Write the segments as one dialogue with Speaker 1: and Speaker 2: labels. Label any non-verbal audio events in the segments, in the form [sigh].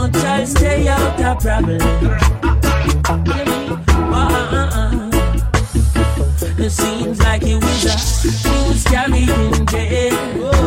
Speaker 1: out, child, stay out of trouble. Uh-uh-uh. It seems like it was a, he was carrying jail.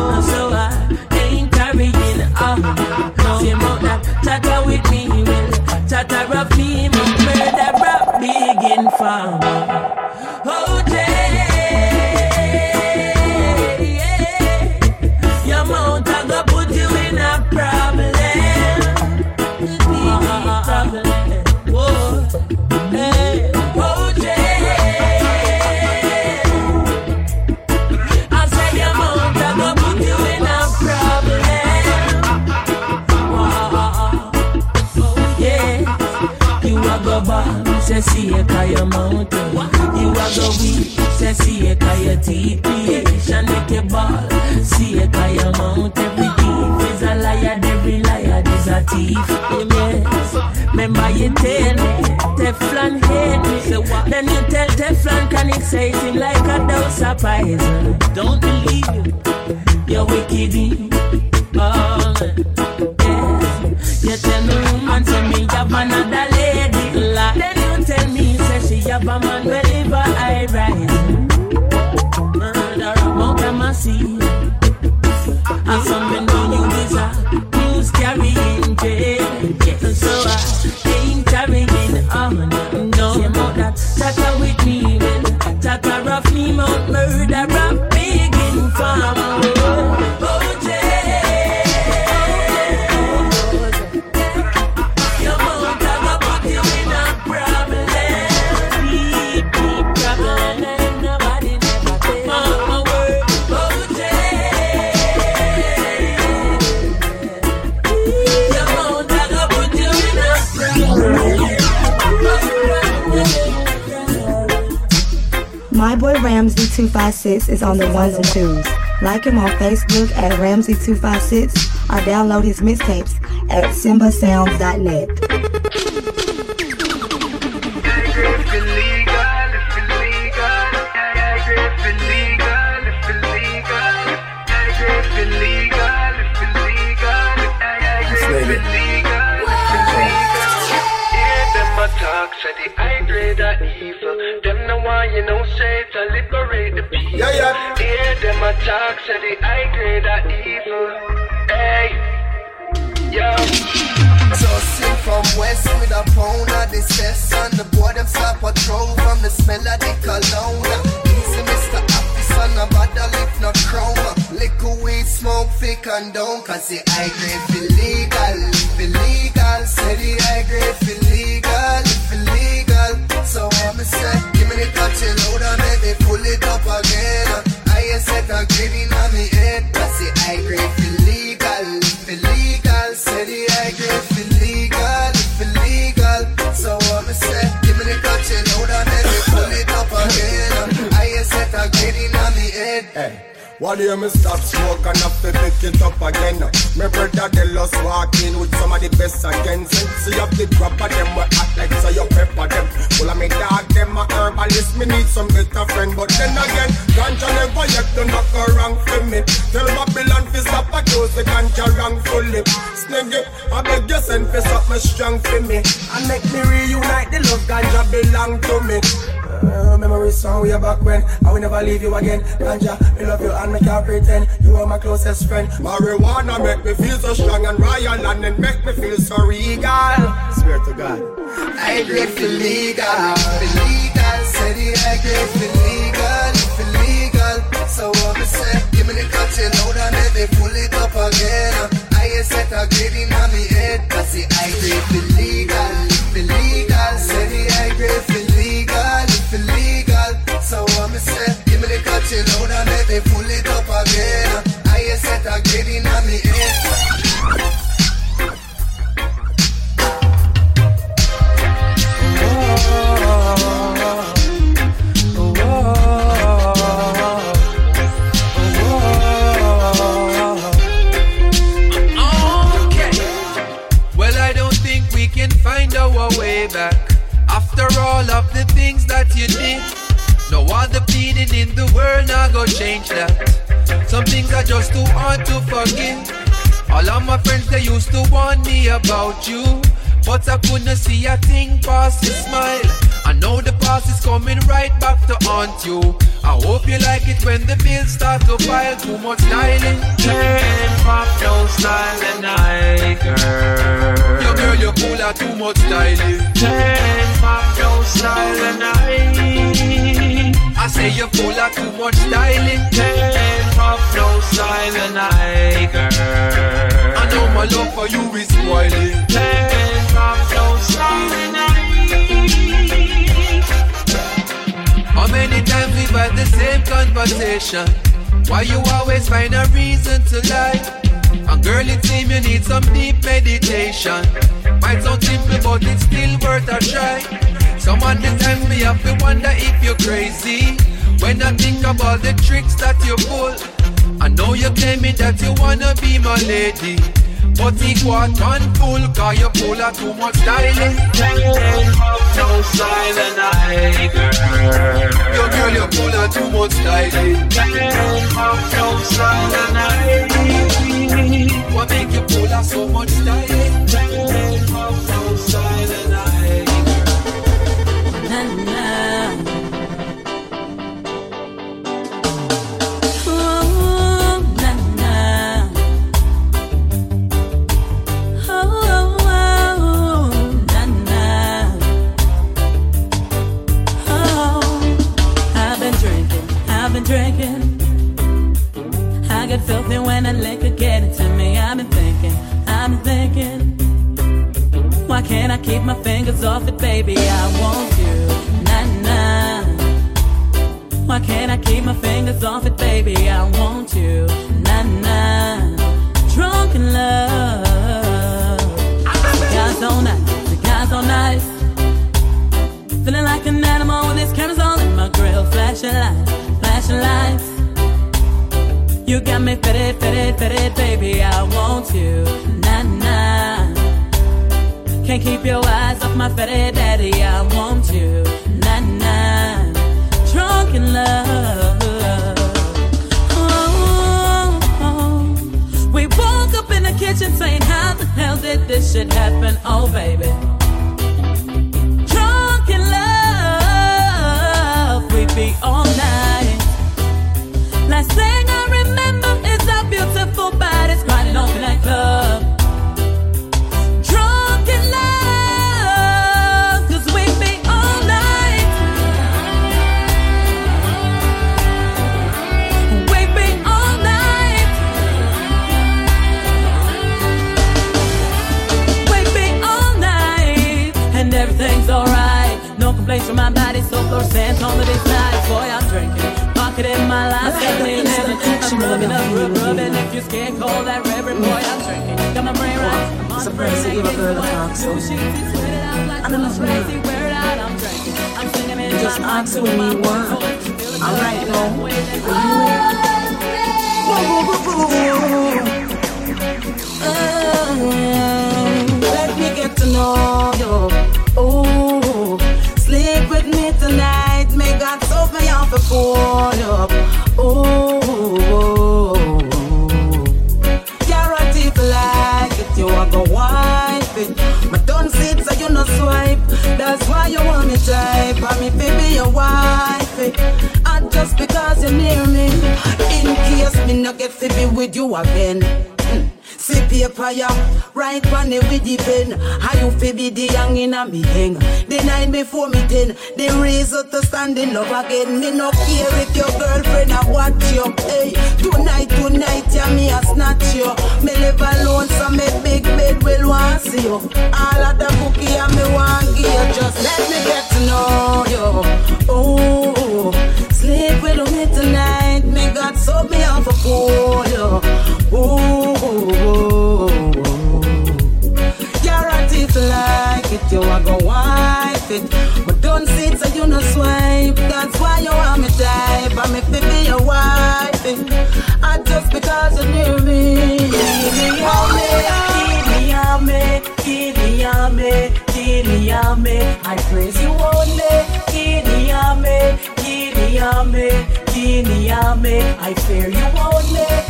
Speaker 1: na mountain. You are the weak, say see a kaya TP, and make a ball, see a kaya mountain we thief is a liar, every liar is a thief. Yes. Remember you tell me, Teflon hate me. Then you tell Teflon can it say it like a dose of poison. Don't believe you, you're wicked. Oh, yes. You tell me woman, tell me you have another Papa man.
Speaker 2: My boy Ramsey256 is on the ones and twos. Like him on Facebook at Ramsey256 or download his mixtapes at simbasounds.net.
Speaker 3: you know, say to liberate the people. Yeah, yeah. Hear them attack, say the high grade are evil. Hey, yo. Tossing from west with a pound of the cess on the board, them stop patrol from the smell of the cologne. Easy, Mr. Officer, no bother lift no chrome. Liquor weed, smoke, thick condone, cause the high grade feel legal, feel legal. Say the high grade feel say me touch it make me pull it up again. I set a on me head. That's the high grade for legal, for legal. Say the high grade for legal, for legal. So me say? Give me the touch it make me pull it up again. I set a on me head. Hey. What do you me stop smoke and have to pick it up again? My brother they lost walking with the best again. Since you have the of them, we act like so you pepper them. Full of me dog, them a herbalist, me need some better friend. But then again, ganja never yet to knock around for me. Tell Babylon fi stop a close the ganja wrong fully. Snake it, I beg you send fi something strong for me. And make me reunite the love ganja belong to me. Uh, memories song we are back when I will never leave you again. Ganja, me love you and me can't pretend you are my closest friend. Marijuana make me feel so strong and royal and it make me feel so regal. Swear to God. I agree for legal, for legal. Say the I agree for legal, for legal. So what me say? Give me the you loud and let me pull it up again. I set a in on me head. Cause the I agree for legal, I in on me head.
Speaker 4: find our way back after all of the things that you did, no other pleading in the world not gonna change that. Some things are just too hard to forgive. All of my friends they used to warn me about you, but I couldn't see a thing past your smile. I know the past is coming right back to haunt you. I hope you like it when the bills start to pile. Too much styling.
Speaker 5: Can't pop no styling, I girl.
Speaker 4: Yo, girl, you pull out too much styling.
Speaker 5: Can't pop no styling, I.
Speaker 4: Say you pull out too much styling.
Speaker 5: Can't pop no styling, I girl.
Speaker 4: I know my love for you is spoiling.
Speaker 5: Can't pop no styling, I.
Speaker 4: How many times we've had the same conversation? Why you always find a reason to lie? And girl, it seems you need some deep meditation. Might sound simple, but it's still worth a try. Some of the times me have to wonder if you're crazy. When I think about the tricks that you pull, I know you tell me that you wanna be my lady. But he quite one full Cause you pull out too much styling.
Speaker 5: No styling, I girl
Speaker 4: Yo girl, you pull out too much styling.
Speaker 5: No styling, I
Speaker 4: What make you pull out so much styling,
Speaker 6: filthy when a liquor get into me. I've been thinking, I've been thinking. Why can't I keep my fingers off it, baby? I want you, nah nah. Why can't I keep my fingers off it, baby? I want you, nah nah. Drunk in love,
Speaker 7: You got me fitted, fitted, fitted, baby. I want you. Nah, nah. Can't keep your eyes off my fetty daddy. I want you. Nah, nah. Drunk in love. Oh. We woke up in the kitchen saying, How the hell did this shit happen? Oh, baby. Drunk in love. We'd be all night. Last thing beautiful bodies grinding on the nightclub. Drunk in we all night. We all night. We all night. And everything's alright. No complaints from my body, so for sand on the these nights. Boy, I'm drinking. Pocket in my life. I'm rubbing up, rub, rubbing. If you scared, call that reverend boy. I'm drinking. Got my brain right. I'm on the
Speaker 8: to give a talk, so-
Speaker 7: New sheets, it's sweated out like
Speaker 8: I don't know
Speaker 7: some crazy. Wear it out, I'm drinking. I'm singing in
Speaker 8: just
Speaker 7: my
Speaker 8: ask when you want. All right, now. Oh, let me get to know you. Oh, sleep with me tonight. May God a phone up. Oh, guarantee if you like it, you are go wipe it. But don't sit so you no swipe. That's why you want me type. I'm me baby your wife. Eh. And just because you're near me, in case me not get to be with you again. See paper ya, right on it with the pen. How you fi be the young in a me hang. The night before me ten, the reason to stand in love again. Me no care if your girlfriend a watch you. Hey, tonight, tonight, yeah, me a snatch you. Me live alone, so me big bed will want see you. All of the cookie and me want give. Just let me get to know you. Oh, sleep with me tonight. Me God soak me off a cool. Oh, guarantee if you like it, you are go wipe it. But don't sit so you no swipe. That's why you want me type. I'm if be your wife. And just because you're near me. Kiliame, Kiliame, Kiliame, I praise you only. Kiliame, Kiliame, Kiliame, I fear you only.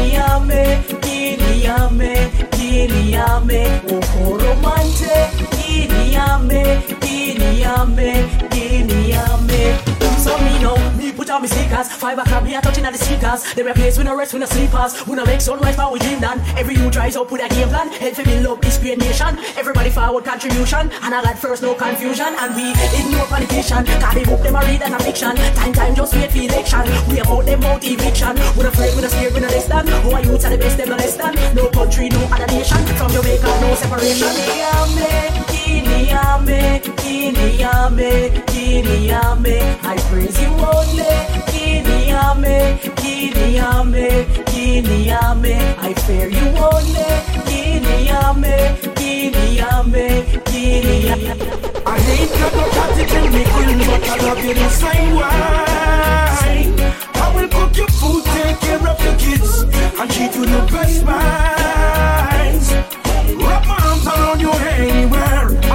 Speaker 8: Kiliame, Kiliame, Kiliame, Okoromante. Kiliame, Kiliame, Kiliame. So me know, me sneakers Five o'clock, me a touching at the speakers. They replace with no rest, with no sleepers. We no make sunrise, but we dream done Every you dries up with a game plan. Help me build up this great nation. Everybody forward contribution. And I got first, no confusion. And we ignore politician Cause they book them a read as a fiction. Time, time, just wait for election. We about them out eviction We no afraid, we no scared, we no less than. Who are youths are the best, them no less than. No country, no other nation. From Jamaica, no separation Kiniame, Kiniame, Kiniame, I praise you only. Kiniame, Kiniame, Kiniame, I fear you only. Kiniame, Kiniame, Kiniame.
Speaker 9: I hate that no cat till me queen, but I love you the same way. I will cook your food, take care of your kids, and treat you the best minds. Wrap my arms around you anywhere.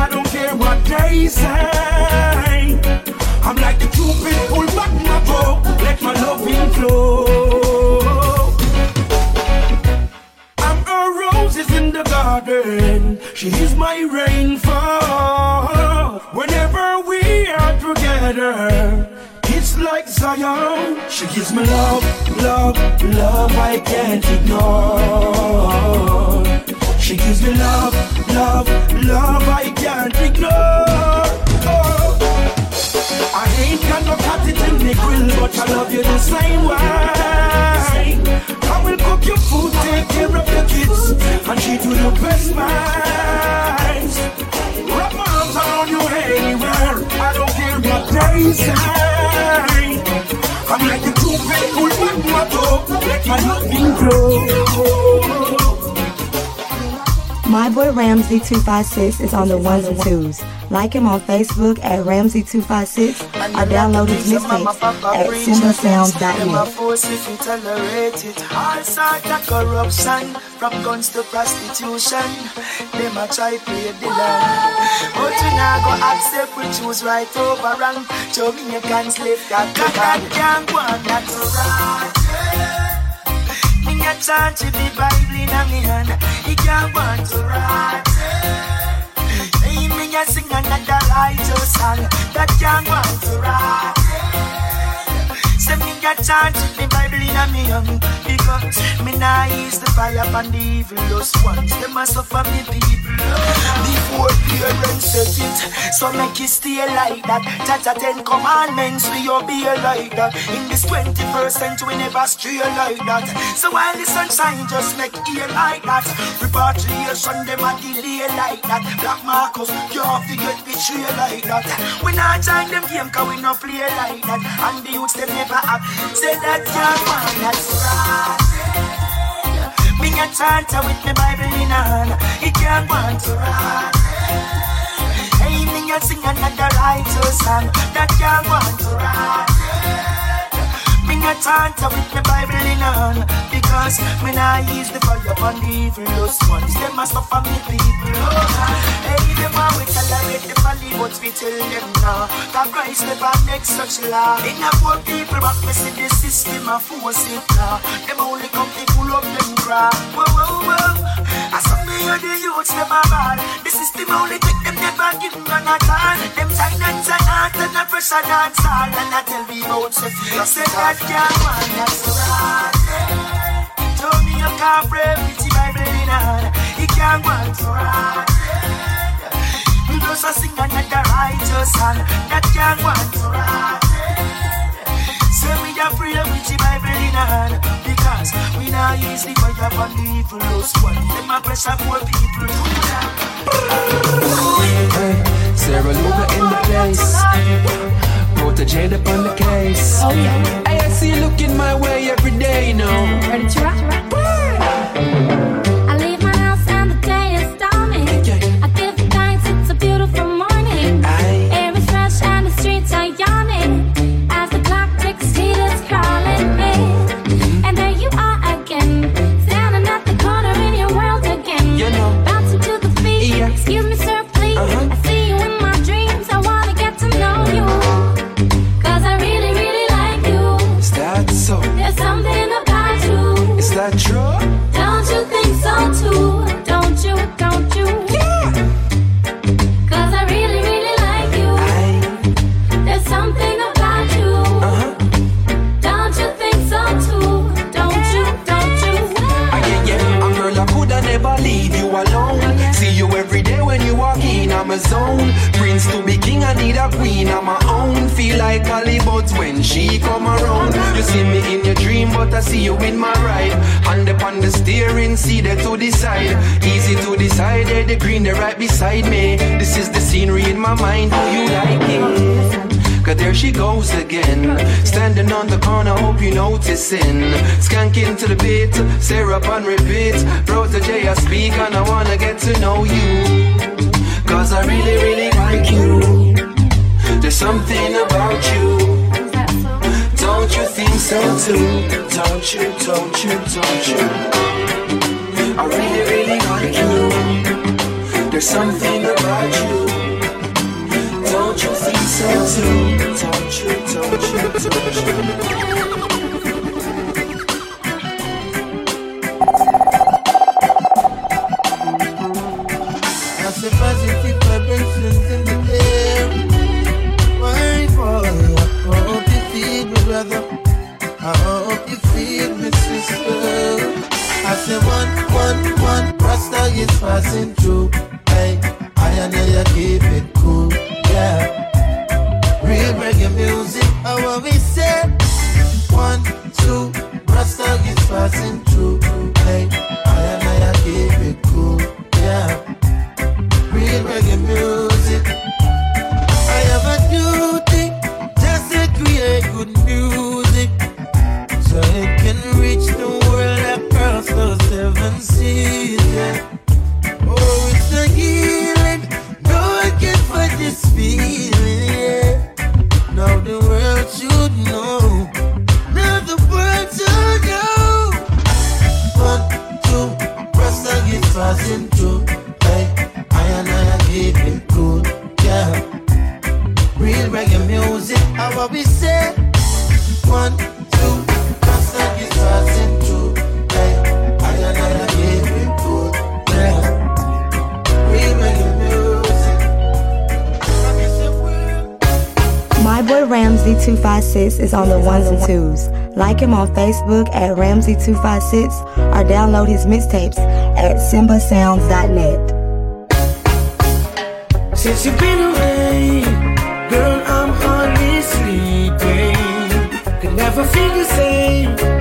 Speaker 9: I'm like the cupid, pull back my bow, let my loving flow. I'm a roses in the garden. She is my rainfall. Whenever we are together, it's like Zion. She gives me love, love, love I can't ignore. She gives me love, love, love I can't ignore. Oh. I ain't got no cat it in me grill, but I love you the same way. I will cook your food, take care of your kids, and she do the best minds. Wrap my arms around you anywhere. I don't care what they say. I'm like a cupid, pull back my toe, let my loving flow.
Speaker 2: My boy Ramsey256 is on the ones and twos. Like him on Facebook at Ramsey256 or download his mixtapes at simbasounds.net.
Speaker 10: if you tolerate it. All sort of corruption, from guns to prostitution. Them a try play the land. But we not go accept we choose right over wrong. Jamaicans live that God can't go on that right. A chant with the Bible in me hand. He can't want to rot. Hey, me a sing another righteous song that can't want to rot. Say me chance with the Bible in a me hand Because me nah ease the fire upon the evilest ones. Them a suffer me people. Before parents set it So make it stay like that. Tata ten commandments we obey like that. In this 21st century we never stray like that. So while the sunshine just make ear like that Repatriation them a delay like that. Black Marcus can't forget betray like that. We not join them game cause we no play like that. And the youths them never. Say that you're fine, that's right. Me a chanter with me Bible in hand. It can't want to rot. Hey, me a sing another righteous song. That can't want to rot. Me a chanter with me Bible in hand. Because me nah use the fire upon the evilest ones. Them a suffer me people. Hey, them a we tolerate the folly, but we tell them now. That Christ never make such law. In a poor people, but me see the system a force it now. Them only come to pull up them crap. Whoa, whoa, whoa. Saw the youths never bad. The system only take them never give none at all. Them Chinese and art and a pressure dance all. And I tell me about Sophia. Say that can't want that's right. Told me you can't pray with the Bible in hand. It can't want to right. You just a sing another righteous song that can't want to right. Say we a pray with the Bible in hand because we not easily fire upon the evilest one. Them a pressure poor people to that.
Speaker 4: Hey, Sarah Luga in the place. Protege upon the case.
Speaker 6: Oh yeah.
Speaker 4: Hey, I see you looking my way every day, you know.
Speaker 6: Ready to rock?
Speaker 11: I
Speaker 4: she come around. You see me in your dream, but I see you in my ride. Hand upon the steering, see there to the side. Easy to decide, there the green, they're right beside me. This is the scenery in my mind, do you like it? Cause there she goes again. Standing on the corner, hope you noticing. Skanking to the beat, syrup on repeat. Protege, I speak and I wanna get to know you. Cause I really, really like you. There's something about you. You think so too? Don't you, don't you, don't you? I really, really like you. There's something about you. Don't you think so too? Don't you, don't you, don't you?
Speaker 12: Is passing through. Hey, I and I keep it
Speaker 2: Ramsey256 is on the ones and twos. Like him on Facebook at Ramsey256 or download his mixtapes at simbasounds.net.
Speaker 13: Since you've been away, girl, I'm hardly sleeping. Could never feel the same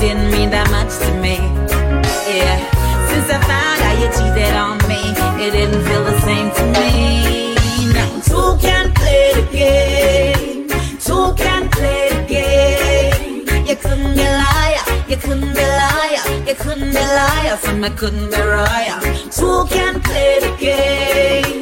Speaker 6: didn't mean that much to me. Yeah. Since I found out you cheated on me, it didn't feel the same to me. Now two can play the game. Two can play the game. You couldn't be liar, you couldn't be liar, you couldn't be liar, so me couldn't be liar. Two can play the game.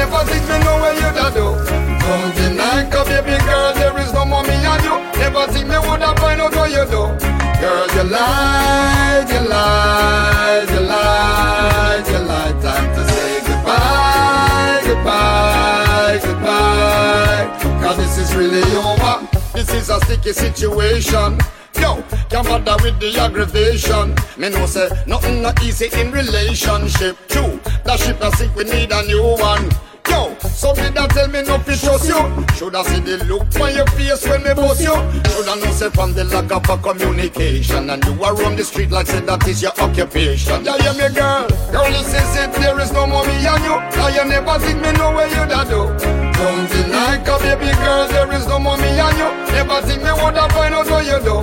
Speaker 14: Never think me know where you da do. Don't deny, cause baby girl, there is no more me and you. Never think me woulda find out what you do. Girl, you lied, you lied, you lied, you lied. Time to say goodbye, goodbye, goodbye. Cause this is really over. This is a sticky situation. Yo, can't bother with the aggravation. Me know say nothing not easy in relationship. True, that ship a sink, we need a new one. Yo, so me that tell me no fi trust you. Shoulda see the look on your face when me bust you. Shoulda know say from the lack of a communication and you are roam the street like say that is your occupation. Yeah, yeah, me girl. Girl, listen, say say there is no more me and you. Now you never think me know where you da do. Don't deny, cause baby girl, there is no more me and you.
Speaker 15: you. Never think me woulda find out what you do.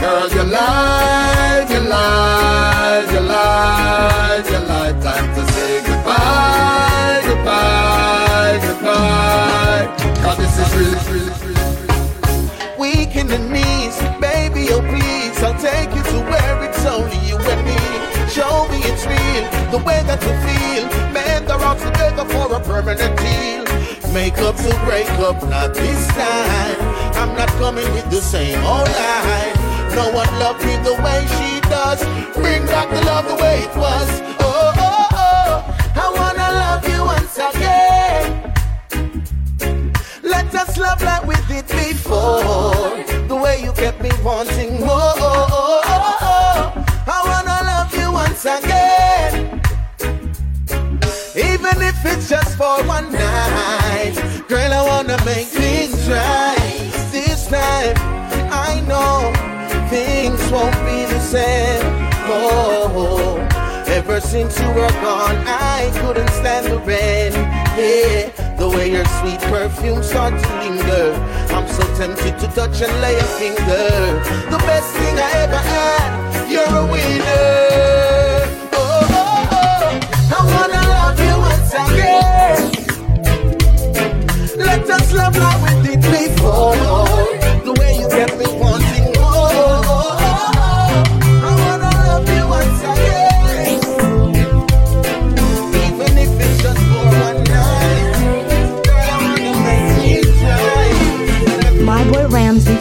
Speaker 15: Girl, you lied, you lied, you lied, you lied. Time to this is really.
Speaker 12: Weak in the knees, baby, oh please, I'll take you to where it's only you and me. Show me it's real, the way that you feel. Man, they're all together for a permanent deal. Make up to break up, not this time. I'm not coming with the same old lie. No one loved me the way she does. Bring back the love the way it was. Us love like we did before. The way you kept me wanting more. I wanna love you once again. Even if it's just for one night. Girl, I wanna make things right. This time, I know things won't be the same. Oh, ever since you were gone, I couldn't stand the rain. Yeah, the way your sweet perfume starts to linger. I'm so tempted to touch and lay a finger. The best thing I ever had, you're a winner. Oh, oh, oh. I wanna love you once again. Let us love like we did before. The way you kept me wanting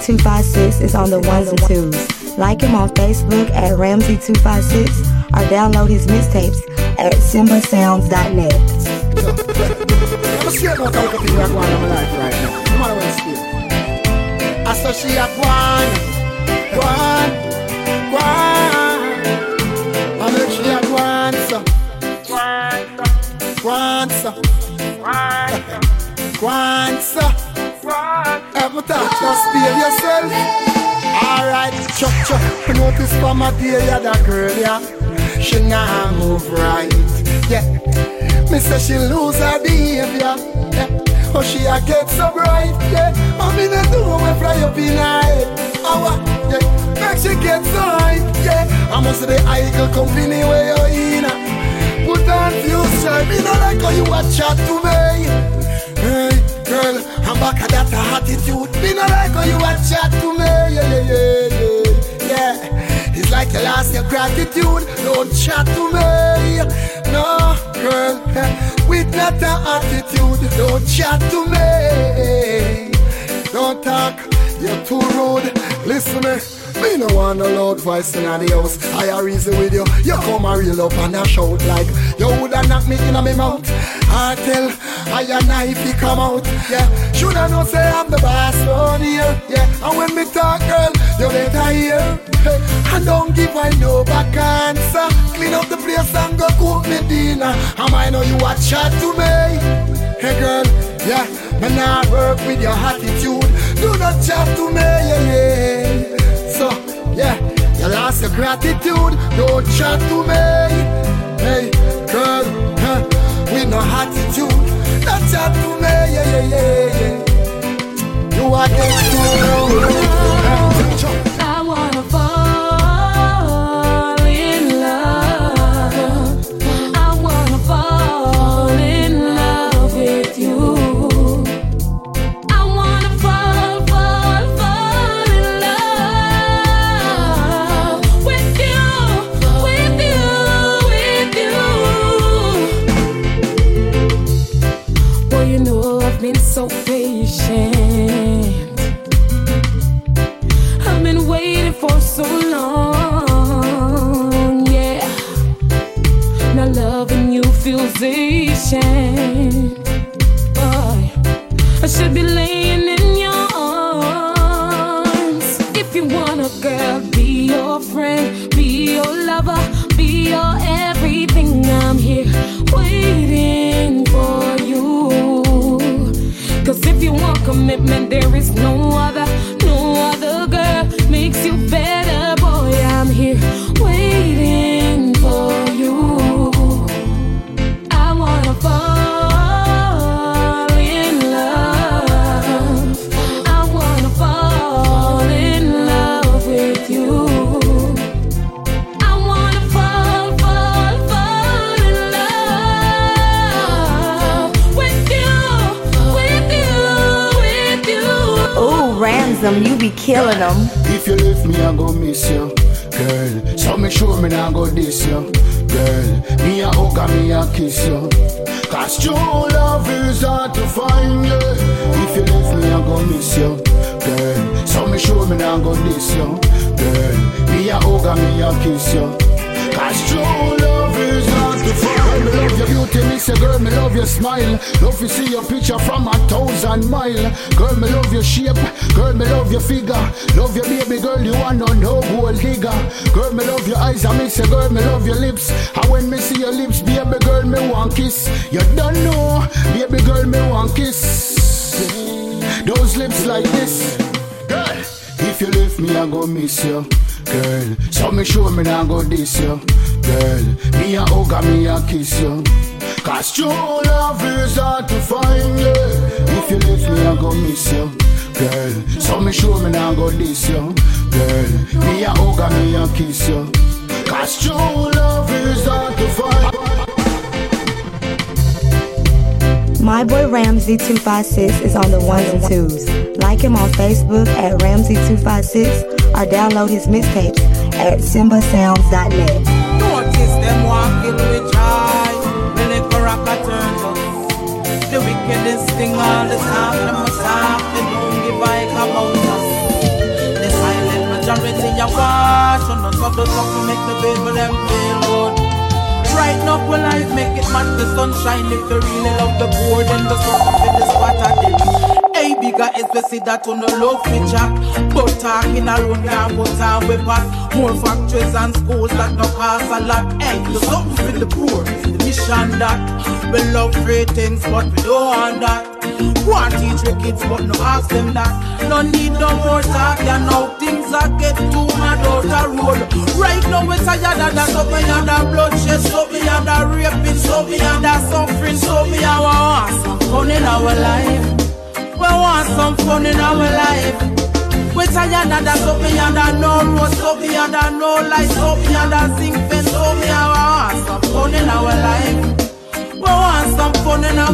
Speaker 2: Ramsey256 is on the ones and twos. Like him on Facebook at Ramsey256 or download his mixtapes at simbasounds.net.
Speaker 16: Alright, chuck, chuck. Notice from my dear, yeah, that girl, yeah. She nah move right, yeah. Me say she lose her behavior. Yeah. Oh, she a get so bright. Yeah. Oh, I'm in the door when fly up in head. Oh? Yeah. Make she get so high. Yeah. I must say the idle company where you in. Put on stripe. Me not like how you a chat to me. Hey, girl, I'm back at that attitude. Me not like how you a chat to me. Yeah, yeah, yeah. It's like you lost your gratitude. Don't chat to me. No, girl, with not an attitude. Don't chat to me. Don't talk, you're too rude. Listen me. Me no want no loud voice in the house. I a reason with you. You come a reel up and a shout like you woulda knock me in a me mouth. I tell I a knife he come out. Yeah, shoulda know say I'm the boss on here. Yeah, and when me talk, girl, you better hear. Hey, and don't give I no back answer. Clean up the place and go cook me dinner. I might know you a chat to me. Hey girl, yeah, me not work with your attitude. Do not chat to me, yeah, yeah. So, yeah, you lost your gratitude. Don't chat to me. Hey, girl, huh, with no attitude. Don't chat to me, yeah, yeah, yeah, yeah. You are getting too
Speaker 17: kiss you. Cause true love is hard to find. Me love your beauty, me say girl, me love your smile. Love to see your picture from a thousand mile. Girl, me love your shape. Girl, me love your figure. Love your baby girl, you want no no gold digger. Girl, me love your eyes, and me say girl, me love your lips. And when me see your lips, baby girl, me want kiss. You don't know, baby girl, me want kiss. Those lips like this, girl. If you leave me, I go miss you, girl. So me sure me not go diss you, girl. Me a hug and me a kiss you. Cause true love is hard to find, yeah. If you leave me, I go miss you, girl. So me sure me not go diss you, girl. Me a hug and me a kiss you. Cause true love is hard to find.
Speaker 2: My boy Ramsey256 is on the ones and twos. Like him on Facebook at Ramsey256 or download his mixtapes at simbasounds.net.
Speaker 18: Notice them walking with joy. Up. The wickedest thing all the stop. They don't give. The silent majority subtle stuff to make the people them feel good. When make it the sunshine. If you really love the poor, then the sun for the spot of Hey, bigger is we see that on the love we chat. But talking around can put on we pass. More factories and schools that no cost a lot. Hey, do something for the poor. The mission that we love free things, but we don't want that. Want teach we kids, but no ask them that. No need no more talk, ya know things are get too mad out the. Right now we tired of that, so me and that bloodshed, so me and that raping, so me and that suffering, so and want some fun in our life. We want some fun in our life. We tired of that, so me and that no road, so me and that no light, so me and that zinc fence, so and want some fun in our life. We want some fun in our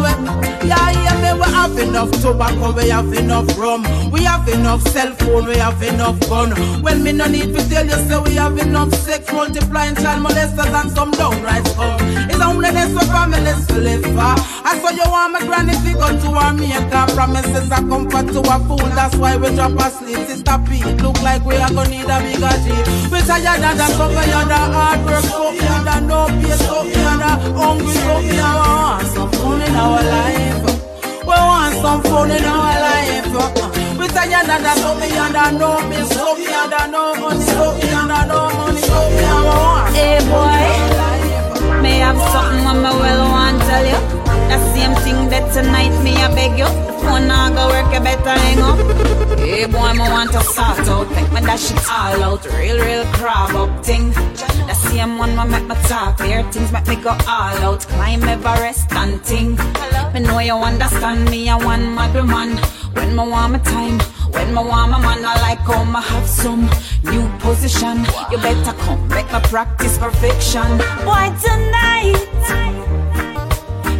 Speaker 18: Yeah, yeah, me, we have enough tobacco, we have enough rum, we have enough cell phone, we have enough gun. Well, me no need to tell you, say we have enough sex, multiplying child molesters and some downright scum. It's only this for families to live for. I saw you want my granny to go to maker. Promises are comfort to a fool, that's why we drop asleep. Sister Pete, look like we are gonna need a bigger jeep. We tired of the suffer, you the hard work, so and the no pay, so and the hungry, so we want some fun in our life. We want some fun in our life. We tired of the so me and the no pay, so me and the no money, so me and the no money, so me and we want
Speaker 6: Hey boy, may have something on my well want tell you. The same thing that tonight me I beg you. The phone now go work, you better hang up. Hey boy, me want to sort out, make me dash it all out, real real crab up thing. The same one me make me talk, clear things might make me go all out, climb Everest and ting. Me know you understand me, I want mad man. When me want my time, when me want my man, I like how me have some new position. You better come, make me practice perfection. Boy, tonight.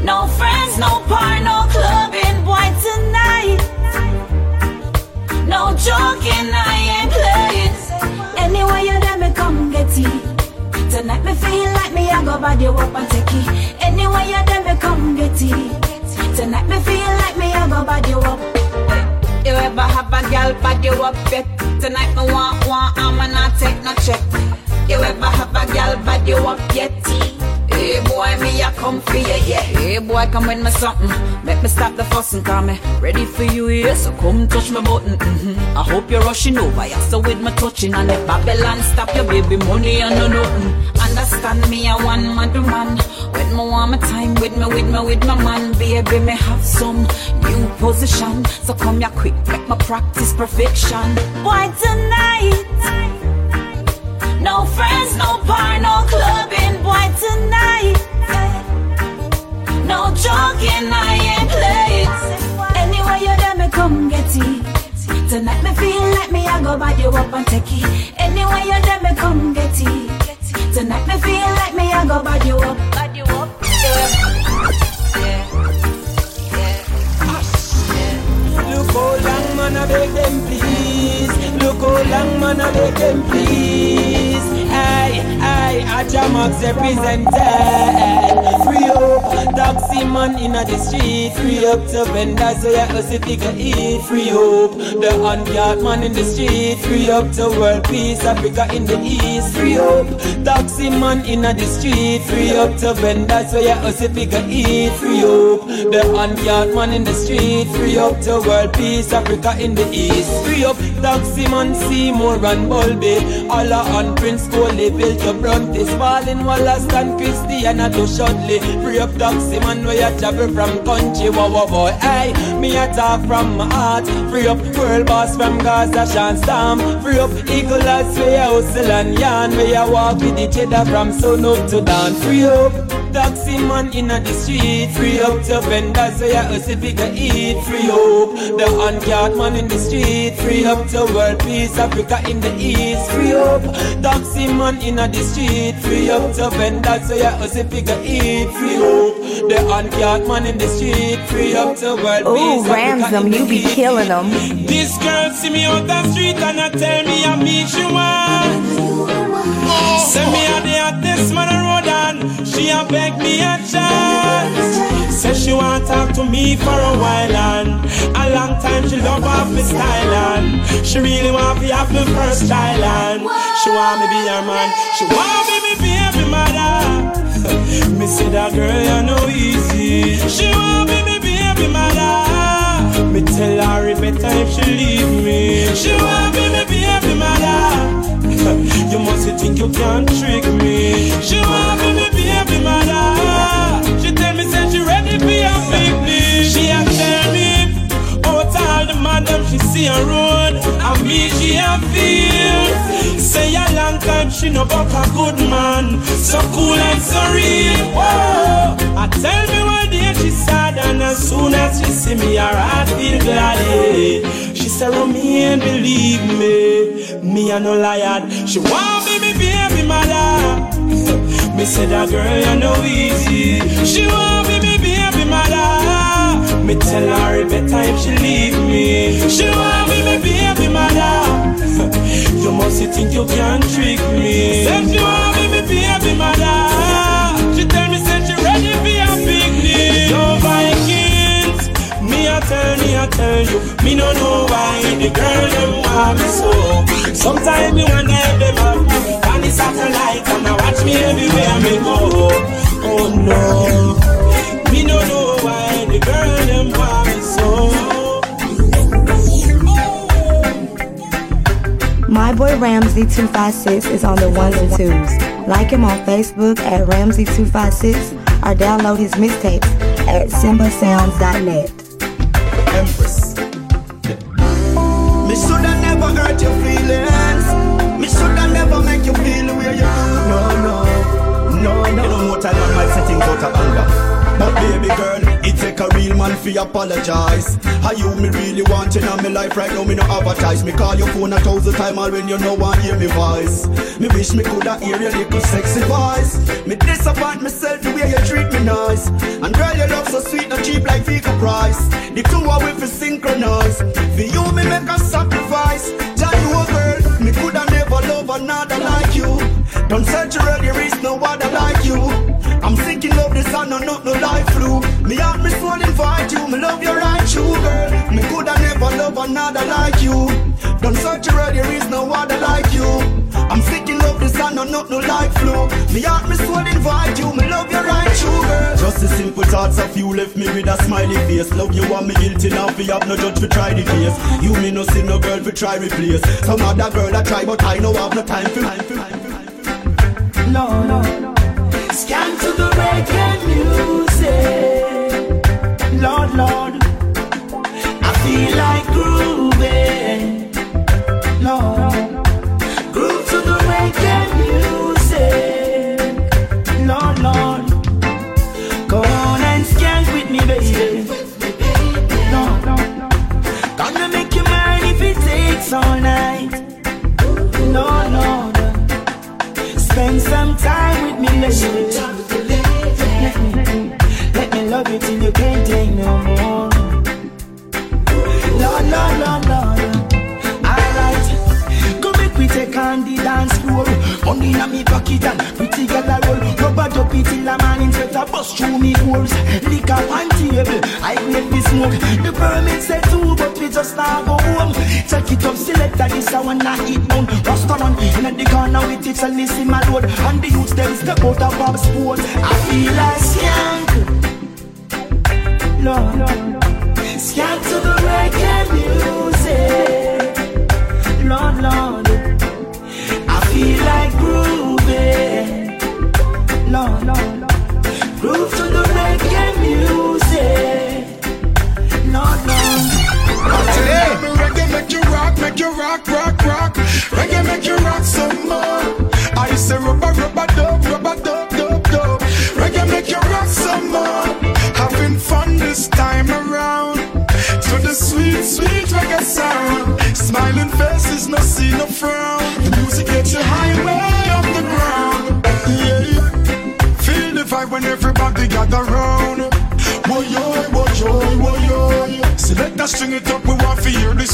Speaker 6: No friends, no par, no clubbing, boy, tonight. No joking, I ain't playing. Anyway, you let me come get it. Tonight me feel like me, I go body up and take it. Anyway, you let me come get it. Tonight me feel like me, I go body up. You ever have a girl body up yet? Tonight me want one, I'ma not take no check. You ever have a girl body up yet? Hey boy, me a come for you, yeah. Hey boy, come with me something. Make me stop the fussing, call me ready for you, yeah. So come touch my button. hmm I hope you're rushing over, yeah. So with my touching and if Babylon stop your baby money and no nothing. Understand me, I want my man. When me want my time with me, with me, with my man, baby, me have some new position. So come here quick, make my practice perfection. Boy, tonight. No friends, no par, no clubbing, boy, tonight. No joking, I ain't playing. Anyway, you let me come get it. Tonight me feel like me, I go body you up and take it. Anyway, you let me come get it. Tonight me feel like me, I go body you up. You up. Yeah.
Speaker 18: Look how long man, I beg them please.
Speaker 9: Look oh, how long, man, I beg them please. Hey, I Jamax represented. Free up, taxi man in the street. Free up to vendors so you hustle figure eat. Free up, the unguard man in the street. Free up to world peace, Africa in the east. Free up, taxi man in the street. Free up to vendors so you hustle figure eat. Free up, the unguard man in the street. Free up to world peace, Africa in the east. Free up, taxi Simon, Seymour and Bulby. Allah and Prince Coley built up Brontes. Falling Wallace and Christiana to Shudley. Free up taxi man where you travel from country. Wow, wow, boy. Hey, me a talk from my heart. Free up world boss from Gaza, Sean Storm. Free up eagle lads where you hustle and yarn. Where you walk with each other from sun up to down. Free up. Taxi man in the street, free up to vendors so you hustle figure eat. Free up the unguard man in the street, free up to world peace, Africa in the east. Free up taxi man in the street, free up to vendors so you hustle figure eat. Free up the unguard man in the street, free up to world
Speaker 2: Ooh,
Speaker 9: peace,
Speaker 2: Ramsum,
Speaker 9: in
Speaker 2: you be killing them.
Speaker 9: This girl see me on the street and I tell me I meet you one. Send me day at this man a road and she a beg me a chance. Says she want talk to me for a while and a long time she love off me style and she really want to have me first child and she want me be her man. She want me be baby mother. [laughs] me say that girl you know easy. She want me be baby mother. Me tell her it better if she leave me. She want me mother. You must think you can trick me. She want me be baby mother. She tell me say she ready for a picnic. She a tell me out all the madam she see a road and me she a feel. Say a long time she no buck a good man, so cool and so real. Whoa. I tell me one day she sad and as soon as she see me her heart feel glad. She say Romain believe me, me a no liar. She want me be baby mother. Me say that girl you know easy. She want me be baby mother. Me tell her it better if she leave me. She want me be baby mother. [laughs] You must think you can trick me. Say she want me be baby mother. Tell you, me no know why the girl want me so. Sometimes me and watch me everywhere me go. Oh no, me no know why the girl want me so.
Speaker 2: My boy Ramsey256 is on the ones and twos. Like him on Facebook at Ramsey256 or download his mixtapes at simbasounds.net.
Speaker 19: fi apologize. How you me really want in my life right now? Me no advertise. Me call your phone a thousand times all when you no want hear me voice. Me wish me coulda hear your little sexy voice. Me disappoint myself the way you treat me nice. And girl, your love so sweet, not cheap like Fika price. The two are we fi synchronize. For you, me make a sacrifice. Tell you a girl, me coulda never love another like you. Don't search around, there is no other like you. I'm thinking of this and no, not no life flu. Me heart, me soul invite you. Me love you right, true girl. Me coulda never love another like you. Don't search around, there is no other like you. I'm thinking of this and no, not no life flu. Me heart, me soul invite you. Me love you right, true girl. Just the simple thoughts of you left me with a smiley face. Love you want me guilty now, fi have no judge fi try the case. You me no see no girl fi try replace. Some other girl I try, but I no have no time for. For.
Speaker 10: No, no. Skank to the reggae music. Lord, Lord. time with me, Let lady. Let me, let me love you till you can't take no more. Lord, Lord, Lord, Lord. Alright,
Speaker 13: come make we take on the dance floor. Money in my pocket and pretty girl ducky till the morning sweat a bust through me pores. Liquor on table, I grade me smoke. The permit say two, but we just now go home. Check it up, selector this I wanna eat down. Rasta man inna the corner with it and listen my load. And the youths them step out of Bob sport. I feel like skank. Lord, skank to the reggae music. Lord, Lord, I feel like grooving. Lord, groove to the reggae music. Lord, Lord.
Speaker 9: Today, reggae make you rock, make you rock, rock, rock. Reggae make you rock some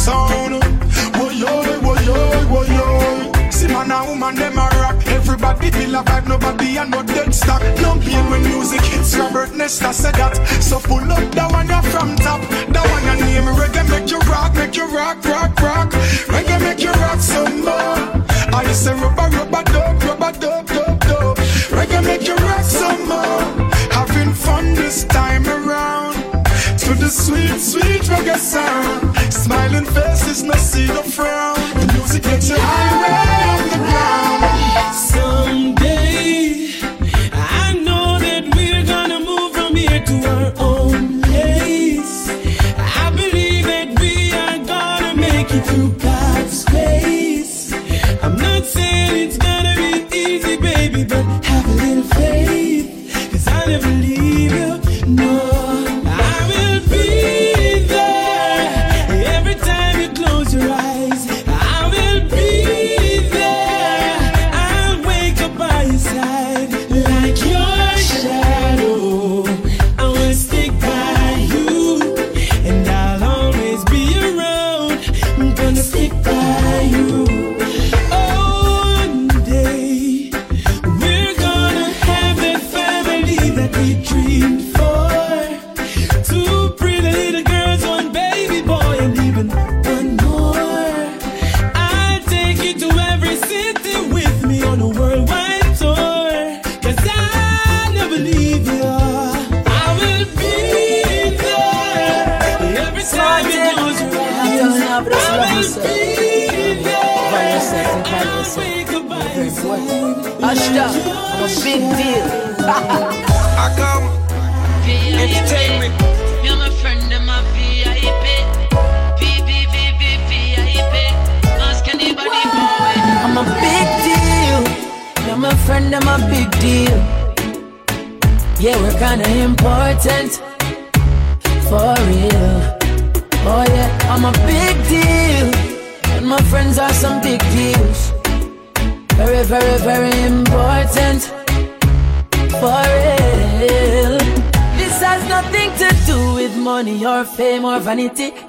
Speaker 9: sound. Woy yoy, woy yoy, woy yoy. See man and woman them a rock. Everybody feel a vibe, nobody and no dead stock. No pain when music hits. Robert Nesta said that. So pull up that one you from top. That one your name reggae make you rock, make you rock, rock, rock. Reggae make you rock some more. I say rubber, rubber, dub, rubber, dub, dub, dub. Reggae make you rock some more. Having fun this time around. To the sweet, sweet reggae sound. Smiling faces, no see no frown. The music gets you high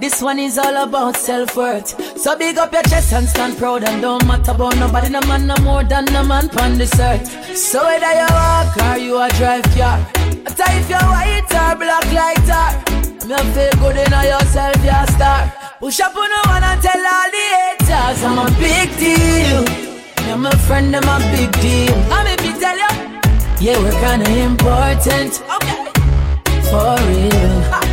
Speaker 1: This one is all about self worth. So big up your chest and stand proud and don't matter about nobody. No man no more than no man on this earth. So whether you walk or you a drive car, matter if you're white or black lighter. Me feel good in yourself, you're a star. Push up on the one and tell all the haters I'm a big deal. You're my friend, I'm a big deal. I'm if you tell you. Yeah, we're kinda important. Okay. For real.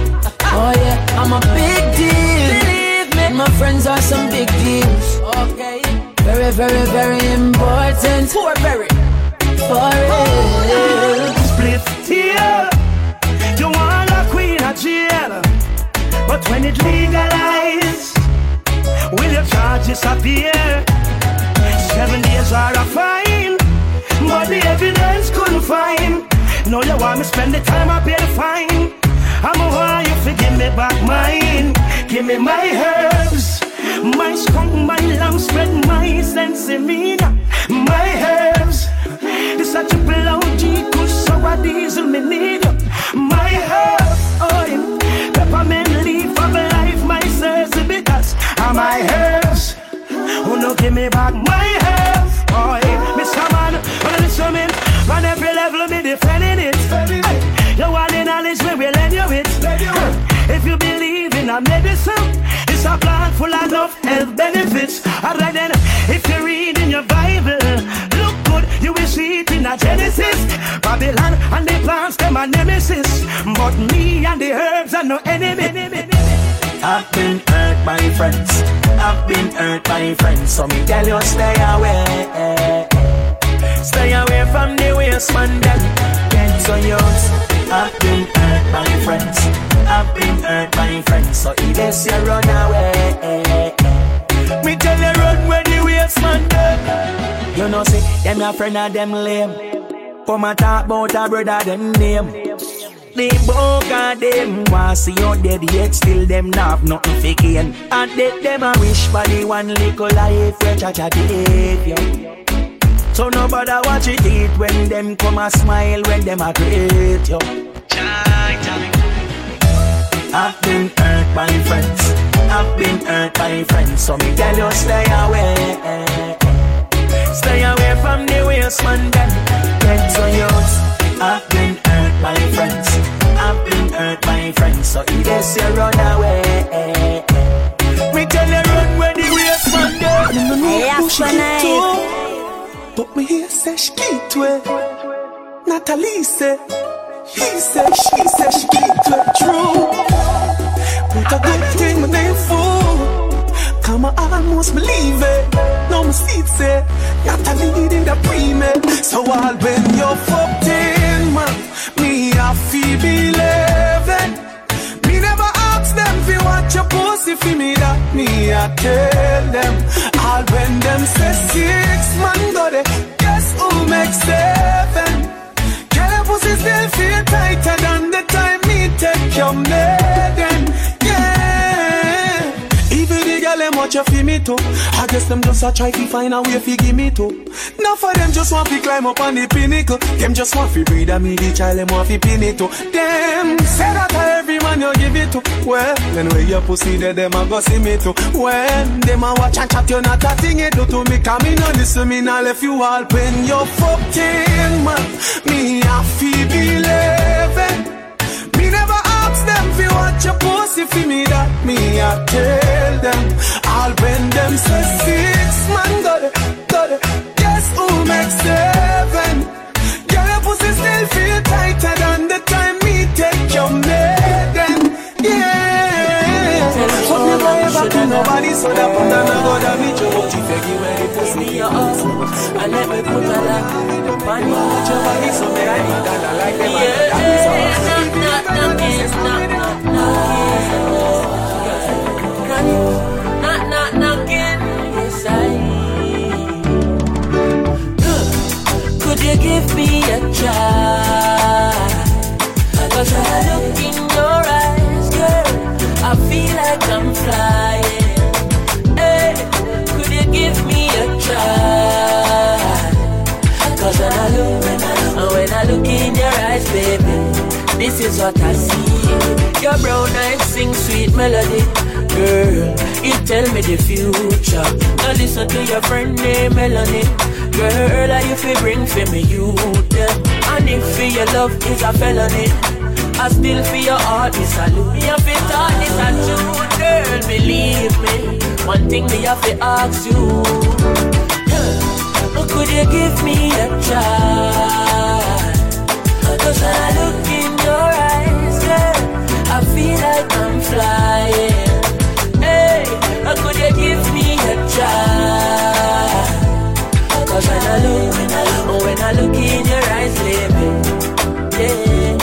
Speaker 1: Oh yeah, I'm a big deal. Believe me. My friends are some big deals. Okay. Very, very, very important. Poor very. For real.
Speaker 13: Oh, Split here. You want a queen of jail. But when it legalized, will your charges appear? Seven days are a fine. But the evidence couldn't find. No, you want me spend the time I pay the fine. I'm a whore if you give me back mine. Give me my herbs, my skunk, my lamb spread, my sensimina, my herbs. This a triple OG kush, so a diesel me need my herbs. Oh, yeah. peppermint leaf of life, my sensibility. That's my herbs. Who no give me back my herbs? Oh, yeah. Mr. Man, when I listen in, on every level, me defending it. Defending it. You want the knowledge, we will lend you it. If you believe in a medicine, it's a plan full of health benefits. Alright then, if you're reading your Bible, look good, you will see it in a Genesis. Babylon and the plants, them are nemesis. But me and the herbs are no enemy.
Speaker 10: I've been hurt by friends. I've been hurt by friends. So me tell you stay away. Stay away from the waste man. Get on yours. I've been hurt by friends. I've been hurt by friends. So if you run away. Me tell you run where the waste man them. You know see them your friend of them lame. Come and talk about a brother them name. They broke and them want see you dead yet still them not have nothing for gain. And they them a wish for the one little life where cha cha you. So nobody watch it eat when them come a smile when them a greet you. I've been hurt by friends. I've been hurt by friends. So me tell you stay away. Stay away from the waste man them. Get so yours. I've been hurt by friends. I've been hurt by friends. So if this you run away. Me tell you run where the waste man them.
Speaker 9: Hey, it. But me here say she get way. Natalie say, he say, she say she get way. True. Put a good thing my name for. Come on, I almost believe it. No seat say, Natalie in the pre So all when you're 14, man, me I feel believing. Want your pussy for me that me I tell them. All when them say six man go there, guess who makes seven? Girl, your pussy still feel tighter than the time me take your maiden. Yeah. You feel me too. I guess them just a try to find a way fi give me too. Now for them just want to climb up on the pinnacle. Them just want to breed a me the child them want to pin it to. Them say that to every man you give it to. Well, then where your pussy there them a go see me too. When them a watch and chat you not a thing you do to me. Come me no listen me now left you all when you're 14 man. Me a feel believing. Me want your pussy for me that me I tell them. All when them say six man got it, got it. Guess who makes seven? Girl your pussy still feel tighter than the time me take your maiden. Yeah. Fuck never ever to nobody so that put on And let me put a lock on you Put your body so me I need that I like them and that is all
Speaker 1: Knock, knock, knocking. Yes, I. Could you give me a try? Cause when I look in your eyes, girl, I feel like I'm flying. Hey, could you give me a try? Eyes, baby, this is what I see. Your brown eyes sing sweet melody. Girl, you tell me the future. Now listen to your friend named Melanie. Girl, are you feel bring for me you them? And if your love is a felony, I still feel your heart is a salute. You feel thought is a truth, girl. Believe me, one thing me have to ask you. Huh, Could you give me a try? Cause when I look in your eyes, girl, I feel like I'm flying. Hey, how could you give me a try? Cause when I look, when I look, oh, when I look in your eyes, baby, yeah,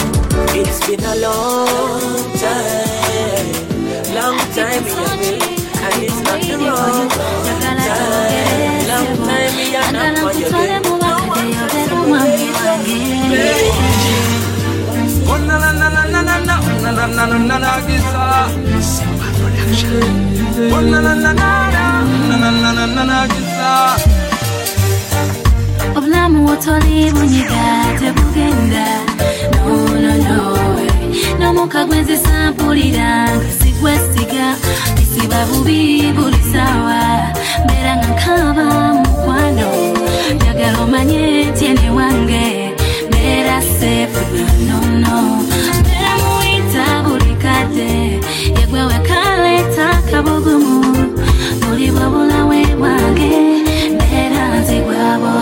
Speaker 1: it's been a long time, long time, yeah, and it's not the wrong time, long time, yeah, not for your
Speaker 9: na na na na na na na na na na na na. Oh na na na na na na
Speaker 11: n'omuka gwenzisa mpulira nga sigwesiga bisiba bubi buli saawa mbeera nga nkaba mukwano njagala omanye tyene wange mbeera sefu nono bugumu muri bo bulawe bwange mbera nzigwabo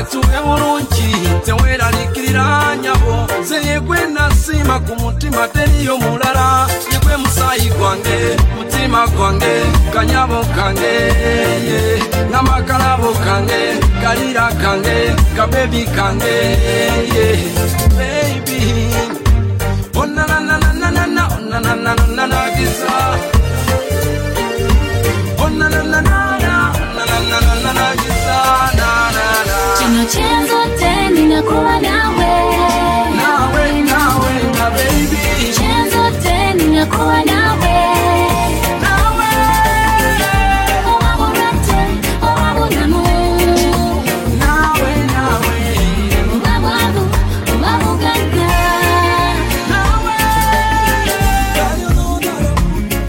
Speaker 4: naawe tuwe bulungi teweeralikirira nyabo zeyegwe nasiima ku mutima teriyo mulala. Yegwe musaayi gwange mutima gwange kanyabo kange namakalabo kange kalira kange kabebi kange baby onananananana onananananagisa
Speaker 11: kino kyenzote ninakuba nawe. Kyenzote ninakuba nawe oba bulwadde oba bulamu oba bwavu oba bugagga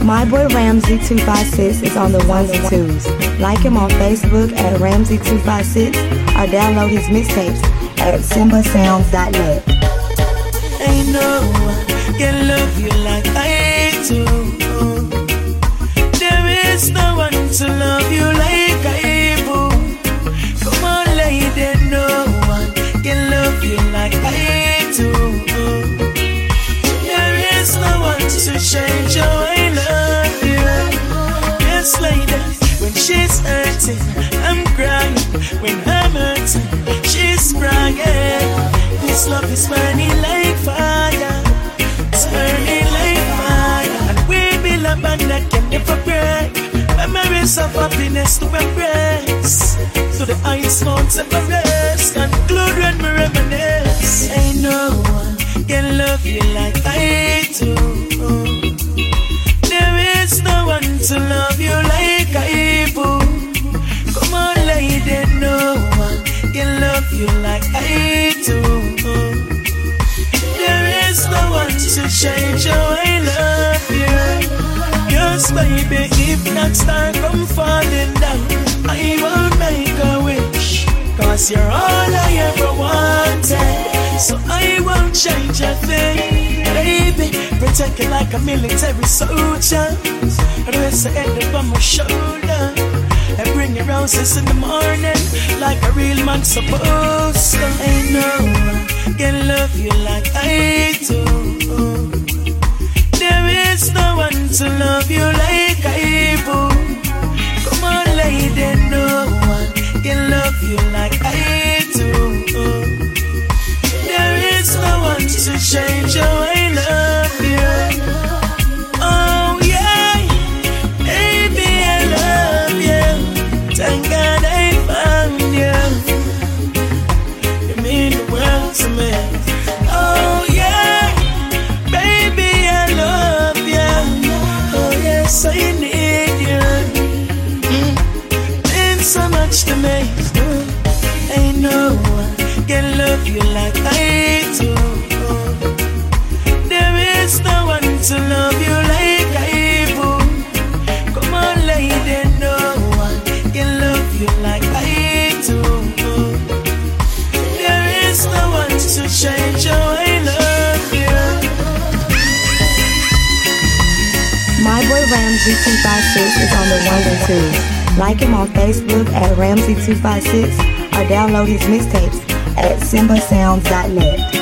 Speaker 2: My boy Ramsey256 is on the ones and twos. Like him on Facebook at Ramsey256 or download his mixtapes at simbasounds.net.
Speaker 10: Ain't no one can love you like I do. This love is burning like fire. It's burning like fire. And we build a band that can never break. Memories of happiness to embrace. So the ice won't separate. Conclude when we reminisce. Ain't no one can love you like baby, if not star come falling down, I won't make a wish. Cause you're all I ever wanted. So I won't change a thing. Baby, protect you like a military soldier. Rest the head up on my shoulder. And bring your roses in the morning like a real man supposed to. Ain't no one can love you like I do. There is no one to love you like I do. Come on, lady, no one can love you like I do. There is no one to change how the
Speaker 2: and. Like him on Facebook at Ramsey256 or download his mixtapes at simbasounds.net.